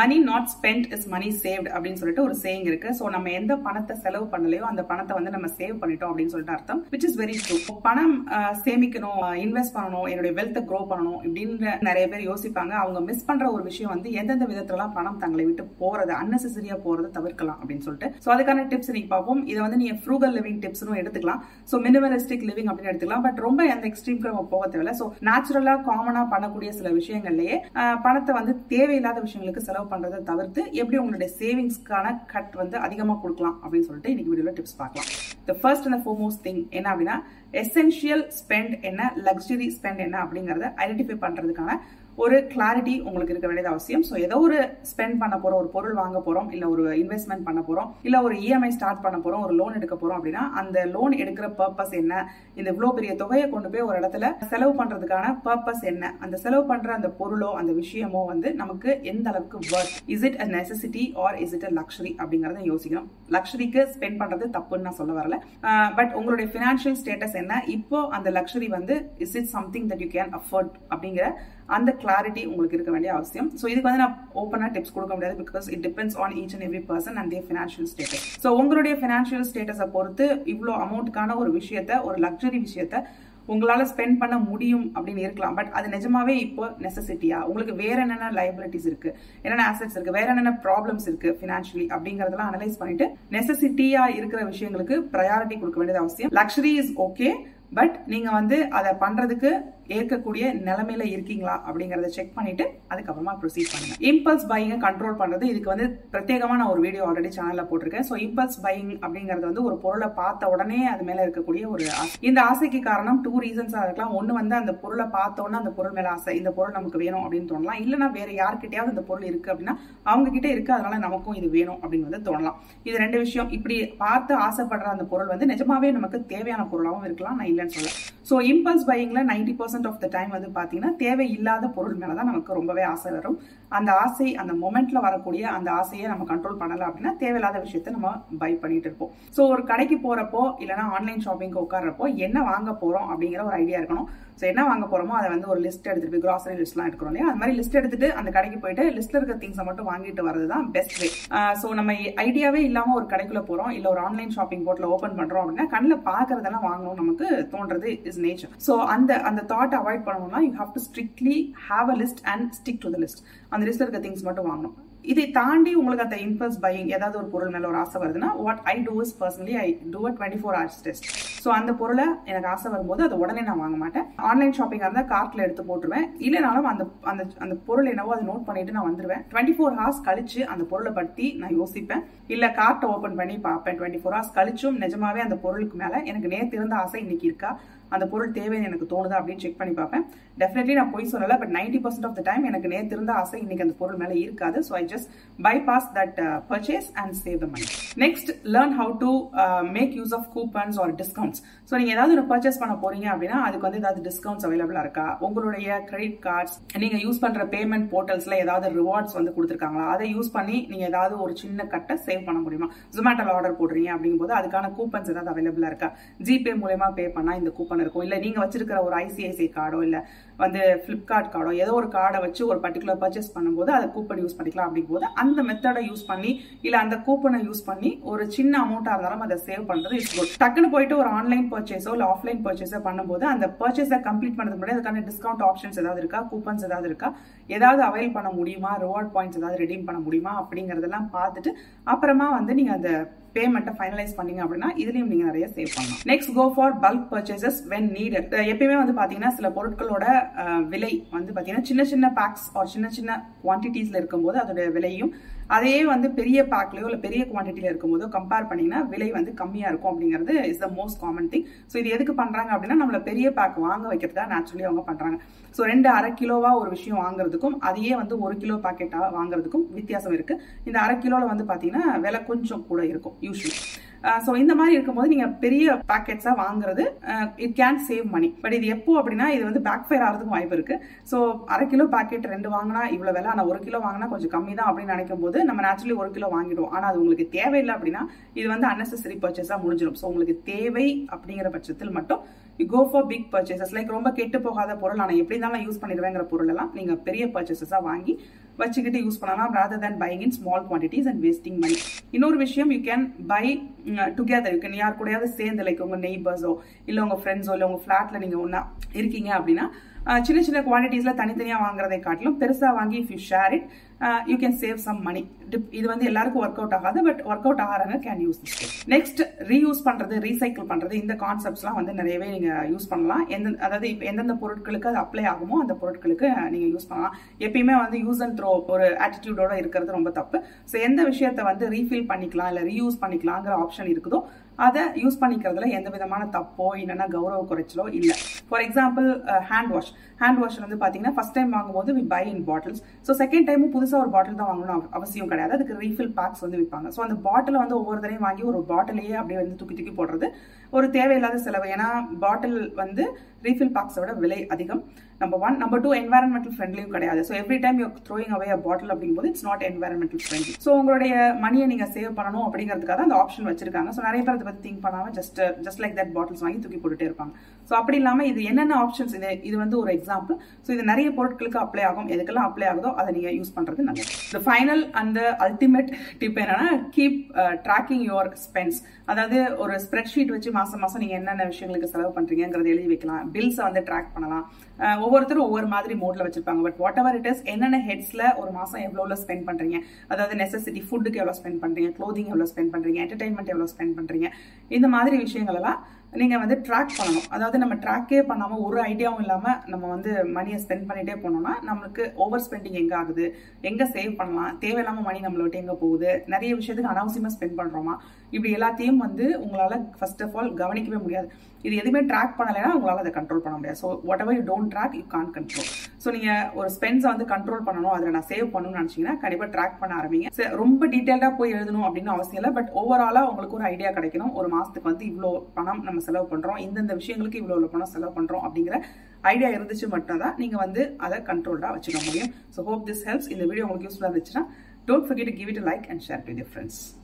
Money not spent is money saved அப்படின்னு சொல்லிட்டு ஒரு சேயிங் இருக்கு. ஸோ நம்ம எந்த பணத்தை செலவு பண்ணலையோ அந்த பணத்தை வந்து நம்ம சேவ் பண்ணிட்டோம் அப்படின்னு சொல்லிட்டு அர்த்தம் விச் இஸ் வெரி ட்ரூ பணம் சேமிக்கணும் இன்வெஸ்ட் பண்ணணும் என்னுடைய வெல்த்தை க்ரோ பண்ணணும் அப்படின்ற நிறைய பேர் யோசிப்பாங்க. அவங்க மிஸ் பண்ற ஒரு விஷயம் வந்து எந்தெந்த விதத்துலலாம் பணம் தங்களை விட்டு போறது அன்னெசரியா போறது தவிர்க்கலாம் அப்படின்னு சொல்லிட்டு. ஸோ அதுக்கான டிப்ஸ் நீங்க பார்ப்போம். இதை வந்து நீங்க ஃப்ரூகல் லிவிங் டிப்ஸ்னு எடுத்துக்கலாம். ஸோ மினிமலிஸ்டிக் லிவிங் அப்படின்னு எடுத்துக்கலாம். பட் ரொம்ப அந்த எக்ஸ்ட்ரீம்க்கு நம்ம போக தேவையில்ல. ஸோ நேச்சுரலா காமனா பண்ணக்கூடிய சில விஷயங்கள்லயே பணத்தை வந்து தேவையில்லாத விஷயங்களுக்கு செலவு பண்றதை தவிர்த்து எப்படி உங்களுடைய சேவிங்ஸ்க்கான கட் வந்து அதிகமாக கொடுக்கலாம் அப்படின்னு சொல்லிட்டு இன்னைக்கு வீடியோவில் டிப்ஸ் பார்க்கலாம். The first and foremost thing என்ன அப்படின்னா எசென்ஷியல் ஸ்பெண்ட் என்ன லக்ஸரி ஸ்பெண்ட் என்ன அப்படிங்கிறத ஐடென்டிஃபை பண்றதுக்கான ஒரு கிளாரிட்டி உங்களுக்கு இருக்க வேண்டியது அவசியம். ஸோ ஏதோ ஒரு ஸ்பெண்ட் பண்ண போறோம் ஒரு பொருள் வாங்க போறோம் இல்ல ஒரு இன்வெஸ்ட்மெண்ட் பண்ண போறோம் இல்ல ஒரு இஎம்ஐ ஸ்டார்ட் பண்ண போறோம் ஒரு லோன் எடுக்க போறோம் அப்படின்னா அந்த லோன் எடுக்கிற பர்பஸ் என்ன? இந்த இவ்வளோ பெரிய தொகையை கொண்டு போய் ஒரு இடத்துல செலவு பண்றதுக்கான பர்பஸ் என்ன? அந்த செலவு பண்ற அந்த பொருளோ அந்த விஷயமோ வந்து நமக்கு எந்த அளவுக்கு work is it a necessity or is it a luxury அப்படிங்கறத யோசிக்கணும். லக்ஷரிக்கு ஸ்பெண்ட் பண்றது தப்புன்னு நான் சொல்ல வரல. பட் உங்களுடைய ஃபினான்ஷியல் ஸ்டேட்டஸ் என்ன? இப்போ அந்த லக்ஷரி வந்து is it something that you can afford அப்படிங்கிற அந்த கிளாரிட்டி உங்களுக்கு இருக்க வேண்டிய அவசியம். ஸோ இதுக்கு வந்து நான் ஓப்பனாக டிப்ஸ் கொடுக்க முடியாது because it depends on each and every person and they financial status so உங்களுடைய ஃபினான்ஷியல் ஸ்டேட்டஸை பொறுத்து இவ்வளோ அமௌண்ட்டுக்கான ஒரு விஷயத்த ஒரு லக்ஸரி விஷயத்த உங்களால் ஸ்பெண்ட் பண்ண முடியும் அப்படின்னு இருக்கலாம். பட் அது நிஜமாவே இப்போ நெசசிட்டியா உங்களுக்கு வேற என்னென்ன லைபிலிட்டிஸ் இருக்கு? என்னென்ன அசெட்ஸ் இருக்கு? வேற என்னென்ன ப்ராப்ளம்ஸ் இருக்கு ஃபினான்ஷியலி அப்படிங்கறதெல்லாம் அனலைஸ் பண்ணிட்டு நெசசிட்டியா இருக்கிற விஷயங்களுக்கு ப்ரையாரிட்டி கொடுக்க வேண்டியது அவசியம். லக்ஸரி இஸ் ஓகே பட் நீங்க வந்து அதை பண்றதுக்கு ஏற்கக்கூடிய நிலைமையில இருக்கீங்களா அப்படிங்கறத செக் பண்ணிட்டு அதுக்கப்புறமா ப்ரொசீட் பண்ணுங்க. இம்பல்ஸ் பையிங்க கண்ட்ரோல் பண்றது இதுக்கு வந்து பிரத்யேகமா நான் ஒரு வீடியோ ஆல்ரெடி சேனல்ல போட்டிருக்கேன். ஸோ இம்பல்ஸ் பையிங் அப்படிங்கிறது வந்து ஒரு பொருளை பார்த்த உடனே அது மேல இருக்கக்கூடிய ஒரு இந்த ஆசைக்கு காரணம் டூ ரீசன்ஸா இருக்கலாம். ஒன்னு வந்து அந்த பொருளை பார்த்த உடனே அந்த பொருள் மேல ஆசை இந்த பொருள் நமக்கு வேணும் அப்படின்னு தோணலாம். இல்லைன்னா வேற யார்கிட்டயாவது இந்த பொருள் இருக்கு அப்படின்னா அவங்க கிட்ட இருக்கு அதனால நமக்கும் இது வேணும் அப்படின்னு வந்து தோணலாம். இது ரெண்டு விஷயம். இப்படி பார்த்து ஆசைப்படுற அந்த பொருள் வந்து நிஜமாவே நமக்கு தேவையான பொருளாகவும் இருக்கலாம். நான் இல்லைன்னு சொல்லலாம் so impulse பையிங்ல ninety percent of the time வந்து பாத்தீங்கன்னா தேவையில்லாத பொருள் மேலதான் நமக்கு ரொம்பவே ஆசை வரும். அந்த ஆசை அந்த மொமெண்ட்ல வரக்கூடிய அந்த ஆசையை நம்ம கண்ட்ரோல் பண்ணலை அப்படின்னா தேவையில்லாத விஷயத்த நம்ம பை பண்ணிட்டு இருப்போம். ஸோ ஒரு கடைக்கு போறப்போ இல்லைன்னா ஆன்லைன் ஷாப்பிங்க்கு உட்கார்றப்போ என்ன வாங்க போறோம் அப்படிங்கிற ஒரு ஐடியா இருக்கணும். ஸோ என்ன வாங்க போகிறோமோ அதை வந்து ஒரு லிஸ்ட் எடுத்துட்டு போய் கிராசரி லிஸ்ட்லாம் எடுக்கிறோம் இல்லையா? அது மாதிரி லிஸ்ட் எடுத்துட்டு அந்த கடைக்கு போயிட்டு லிஸ்ட்டில் இருக்க திங்ஸை மட்டும் வாங்கிட்டு வரது தான் பெஸ்ட் வே ஸோ நம்ம ஐடியாவே இல்லாமல் ஒரு கடைக்குள்ள போகிறோம் இல்லை ஒரு ஆன்லைன் ஷாப்பிங் போர்ட்டில் ஓப்பன் பண்ணுறோம் அப்படின்னா கண்ணில் பார்க்குறதெல்லாம் வாங்கணும் நமக்கு தோன்றது இஸ் நேச்சர் ஸோ அந்த அந்த தாட் அவாய்ட் பண்ணணும்னா you have to strictly have a list and stick to the list அந்த லிஸ்ட்டில் இருக்க திங்ஸ் மட்டும் வாங்கணும். இதை தாண்டி உங்களுக்கு அந்த இம்பல்ஸ் பையிங் ஏதாவது ஒரு பொருள் மேல ஒரு ஆசை வருதுன்னா what I do is personally I do a twenty four hours test so அந்த பொருளை எனக்கு ஆசை வரும்போது அதை உடனே நான் வாங்க மாட்டேன். ஆன்லைன் ஷாப்பிங்காக இருந்தால் கார்ட்டில் எடுத்து போட்டுருவேன். இல்லைனாலும் அந்த அந்த அந்த பொருள் என்னவோ அதை நோட் பண்ணிட்டு நான் வந்துருவேன். டுவெண்ட்டி ஃபோர் ஹவர்ஸ் கழிச்சு அந்த பொருளை பற்றி நான் யோசிப்பேன். இல்லை கார்ட்டை ஓப்பன் பண்ணி பார்ப்பேன். டுவெண்ட்டி ஃபோர் ஹவர்ஸ் கழிச்சும் நிஜமாவே அந்த பொருளுக்கு மேலே எனக்கு நேற்று இருந்த ஆசை இன்னைக்கு இருக்கா? அந்த பொருள் தேவைன்னு எனக்கு தோணுதா அப்படின்னு செக் பண்ணி பார்ப்பேன். டெஃபினெட்லி நான் போய் சொல்லலை but ninety percent of the time எனக்கு நேற்று இருந்த ஆசை இன்னைக்கு அந்த பொருள் மேலே இருக்காது so I just bypass that purchase and save the money next learn how to make use of coupons or discounts so நீங்கள் ஏதாவது ஒரு பர்ச்சேஸ் பண்ண போறீங்க அப்படின்னா அதுக்கு வந்து ஏதாவது டிஸ்கவுண்ட்ஸ் அவைலபிளாக இருக்கா? உங்களுடைய கிரெடிட் கார்ட்ஸ் நீங்கள் யூஸ் பண்ணுற பேமெண்ட் போர்ட்டல்ஸில் ஏதாவது ரிவார்ட்ஸ் வந்து கொடுத்துருக்காங்களா? அதை யூஸ் பண்ணி நீங்கள் ஏதாவது ஒரு சின்ன கட்டை சேவ் பண்ண முடியுமா? ஜொமேட்டோவில் ஆர்டர் போடுறீங்க அப்படிங்கும்போது அதுக்கான கூப்பன்ஸ் ஏதாவது அவைலபிளாக இருக்கா? ஜிபே மூலயமா பே பண்ணால் இந்த கூப்பன் இருக்கும். இல்லை நீங்கள் வச்சிருக்கிற ஒரு ஐசிஐசிஐ கார்டோ இல்லை வந்து ஃப்ளிப்கார்ட் கார்டோ ஏதோ ஒரு கார்டை வச்சு ஒரு பர்டிகுலர் பர்ச்சேஸ் பண்ணும்போது அதை கூப்பன் யூஸ் பண்ணிக்கலாம் அப்படிங்கும்போது அந்த மெத்தடை யூஸ் பண்ணி இல்லை அந்த கூப்பனை யூஸ் பண்ணி ஒரு சின்ன அமௌண்ட்டாக இருந்தாலும் அதை சேவ் பண்ணுறது இஸ் குட் டக்குன்னு போயிட்டு ஒரு ஆன்லைன் பர்ச்சேஸோ இல்லை ஆஃப்லைன் பர்ச்சேஸோ பண்ணும்போது அந்த பர்ச்சேஸை கம்ப்ளீட் பண்ணது முன்னாடி அதுக்கான டிஸ்கவுண்ட் ஆப்ஷன்ஸ் ஏதாவது இருக்கா? கூப்பன்ஸ் ஏதாவது இருக்கா? ஏதாவது அவைல் பண்ண முடியுமா? ரிவார்ட் பாயிண்ட்ஸ் ஏதாவது ரெடீம் பண்ண முடியுமா? அப்படிங்கிறதெல்லாம் பார்த்துட்டு அப்புறமா வந்து நீங்கள் அந்த பேமெண்ட்டை ஃபைனலைஸ் பண்ணீங்க அப்படின்னா இதுலயும் நீங்க நிறைய சேவ் பண்ணலாம். Next go for bulk purchases when needed எப்பயுமே வந்து பாத்தீங்கன்னா சில பொருட்களோட விலை வந்து பாத்தீங்கன்னா சின்ன சின்ன பேக்ஸ் ஆர் சின்ன சின்ன குவான்டிட்டிஸ்ல இருக்கும்போது அதோட விலையும் அதே வந்து பெரிய பேக்லயோ இல்ல பெரிய குவான்டிட்டியில இருக்கும்போதோ கம்பேர் பண்ணீங்கன்னா விலை வந்து கம்மியா இருக்கும் அப்படிங்கிறது is the most common thing so இது எதுக்கு பண்றாங்க அப்படின்னா நம்மள பெரிய பேக் வாங்க வைக்கிறதா நேச்சுரலி அவங்க பண்றாங்க. ஸோ ரெண்டு அரை கிலோவா ஒரு விஷயம் வாங்குறதுக்கும் அதையே வந்து ஒரு கிலோ பாக்கெட்டா வாங்குறதுக்கும் வித்தியாசம் இருக்கு. இந்த அரை கிலோல வந்து பாத்தீங்கன்னா விலை கொஞ்சம் கூட இருக்கும் யூஸ்வலி ஸோ இந்த மாதிரி இருக்கும்போது நீங்கள் பெரிய பேக்கெட்ஸாக வாங்குறது it can save money but இது எப்போ அப்படின்னா இது வந்து பேக் ஃபயர் ஆகிறதுக்கும் வாய்ப்பு இருக்குது ஸோ அரை கிலோ பேக்கெட் ரெண்டு வாங்கினா இவ்வளோ விலை ஆனால் ஒரு கிலோ வாங்கினா கொஞ்சம் கம்மி தான் அப்படின்னு நினைக்கும் போது நம்ம நேச்சுரலி ஒரு கிலோ வாங்கிடுவோம். ஆனால் அது உங்களுக்கு தேவையில்லை அப்படின்னா இது வந்து அன்னெசரி பர்ச்சேஸாக முடிஞ்சிடும். ஸோ உங்களுக்கு தேவை அப்படிங்கிற பட்சத்தில் மட்டும் you go for big purchases like ரொம்ப கெட்டு போகாத பொருள் ஆனால் எப்படி இருந்தாலும் யூஸ் பண்ணிடுவேங்கிற பொருள் எல்லாம் நீங்கள் பெரிய பர்ச்சேசஸாக வாங்கி வச்சுக்கிட்டு யூஸ் பண்ணலாம். Rather than buying in small quantities and wasting money இன்னொரு விஷயம் you can buy together you can யார் கூடயாவது சேர்ந்து லைக் உங்க நெய்பர்ஸோ இல்லை உங்க ஃப்ரெண்ட்ஸோ இல்லை உங்க ஃபிளாட்ல நீங்க ஒன்றா இருக்கீங்க அப்படின்னா சின்ன சின்ன குவான்டிட்டிஸில் தனித்தனியாக வாங்குறதை காட்டிலும் பெருசாக வாங்கி if you share it you can save some money இது வந்து எல்லாருக்கும் ஒர்க் அவுட் ஆகாது பட் ஒர்க் அவுட் ஆகிறவங்க கேன் யூஸ் நெக்ஸ்ட் ரீயூஸ் பண்ணுறது ரீசைக்கிள் பண்ணுறது இந்த கான்செப்ட்ஸ்லாம் வந்து நிறையவே நீங்கள் யூஸ் பண்ணலாம். எந்த அதாவது இப்போ எந்தெந்த பொருட்களுக்கு அது அப்ளை ஆகுமோ அந்த பொருட்களுக்கு நீங்கள் யூஸ் பண்ணலாம். எப்பயுமே வந்து யூஸ் அண்ட் த்ரோ ஒரு ஆட்டிடியூடோட இருக்கிறது ரொம்ப தப்பு. ஸோ எந்த விஷயத்த வந்து ரீஃபில் பண்ணிக்கலாம் இல்லை ரீயூஸ் பண்ணிக்கலாங்கிற ஆப்ஷன் இருக்குதோ அதை யூஸ் பண்ணிக்கிறதுல எந்த விதமான தப்போ இல்லைன்னா கௌரவ குறைச்சலோ இல்லை. For example hand wash hand wash வந்து பார்த்தீங்கன்னா ஃபர்ஸ்ட் டைம் வாங்கும்போது we buy in bottles so second டைமும் புதுசாக ஒரு பாட்டில் தான் வாங்கணும் அவசியம் கிடையாது. அதுக்கு ரீஃபில் பேக்ஸ் வந்து விற்பாங்க ஸோ அந்த பாட்டில் வந்து ஒவ்வொரு தடையும் வாங்கி ஒரு பாட்டிலேயே அப்படியே வந்து தூக்கி தூக்கி போடுறது ஒரு தேவையில்லாத செலவு. ஏன்னா பாட்டில் வந்து ரீஃபில் பேக்ஸை விட விலை அதிகம். Number one number two environmental ஃப்ரெண்ட்லியும் கிடையாது. So every time you throwing away a bottle அப்படிங்கும்போது it's not environmental friendly so உங்களுடைய மணியை நீங்கள் சேவ் பண்ணணும் அப்படிங்கிறதுக்காக அந்த ஆப்ஷன் வச்சிருக்காங்க. ஸோ நிறைய பேர் அதை பற்றி திங்க் பண்ணாமல் just just like that bottles வாங்கி தூக்கி போட்டுட்டே இருப்பாங்க. ஸோ அப்படி இல்லாமல் இது என்னென்ன ஆப்ஷன்ஸ் இது இது வந்து ஒரு எக்ஸாம்பிள் ஸோ இது நிறைய பொருட்களுக்கு அப்ளை ஆகும். எதுக்கெல்லாம் அப்ளை ஆகுதோ அதை நீங்கள் யூஸ் பண்ணுறது நல்லது. இந்த ஃபைனல் அந்த அல்டிமேட் டிப் என்னன்னா கீப் ட்ராக்கிங் யுவர் ஸ்பென்ஸ் அதாவது ஒரு ஸ்ப்ரெட்ஷீட் வச்சு மாசம் மாசம் நீங்கள் என்னென்ன விஷயங்களுக்கு செலவு பண்ணுறீங்கிறத எழுதி வைக்கலாம். பில்ஸை வந்து ட்ராக் பண்ணலாம். ஒவ்வொருத்தரும் ஒவ்வொரு மாதிரி மோட்ல வச்சிருப்பாங்க. But whatever it is என்னென்ன ஹெட்ஸ்ல ஒரு மாசம் எவ்வளோவில் ஸ்பெண்ட் பண்றீங்க? அதாவது நெசசிட்டி ஃபுட்டுக்கு எவ்வளோ ஸ்பெண்ட் பண்றீங்க? க்ளோதிங் எவ்வளோ ஸ்பெண்ட் பண்றீங்க? என்டர்டைன்மெண்ட் எவ்வளோ ஸ்பெண்ட் பண்றீங்க? இந்த மாதிரி விஷயங்கள் எல்லாம் நீங்கள் வந்து ட்ராக் பண்ணணும். அதாவது நம்ம ட்ராக்கே பண்ணாமல் ஒரு ஐடியாவும் இல்லாமல் நம்ம வந்து மணியை ஸ்பெண்ட் பண்ணிட்டே போனோம்னா நம்மளுக்கு ஓவர் ஸ்பெண்டிங் எங்கே ஆகுது? எங்கே சேவ் பண்ணலாம்? தேவையில்லாமல் மணி நம்மளை விட்டு எங்கே போகுது? நிறைய விஷயத்துக்கு அனாவசியமாக ஸ்பெண்ட் பண்ணுறோமா இப்படி எல்லாத்தையும் வந்து உங்களால் ஃபர்ஸ்ட் ஆஃப் ஆல் கவனிக்கவே முடியாது. இது எதுவுமே ட்ராக் பண்ணலைன்னா உங்களால் அதை கண்ட்ரோல் பண்ண முடியாது. So whatever you don't track you can't control so நீங்கள் ஒரு ஸ்பென்ஸை வந்து கண்ட்ரோல் பண்ணணும். அதில் நான் சேவ் பண்ணணும்னு நினச்சிங்கன்னா கண்டிப்பாக ட்ராக் பண்ண ஆரம்பிங்க. ரொம்ப டீட்டெயில்டாக போய் எழுதணும் அப்படின்னு அவசியம் இல்லை. பட் ஓவராலாக உங்களுக்கு ஒரு ஐடியா கிடைக்கணும். ஒரு மாதத்துக்கு வந்து இவ்வளோ பணம் நம்ம செலவு பண்ணுறோம் இந்தந்த விஷயங்களுக்கு இவ்வளோ இவ்வளோ பணம் செலவு பண்ணுறோம் அப்படிங்கிற ஐடியா இருந்துச்சு மட்டும் தான் வந்து அதை கண்ட்ரோல்டாக வச்சுக்க முடியும். ஸோ ஹோப் திஸ் ஹெல்ப்ஸ் இந்த வீடியோ உங்களுக்கு யூஸ்ஃபுல்லாக இருந்துச்சுன்னா don't forget give it like and share to friends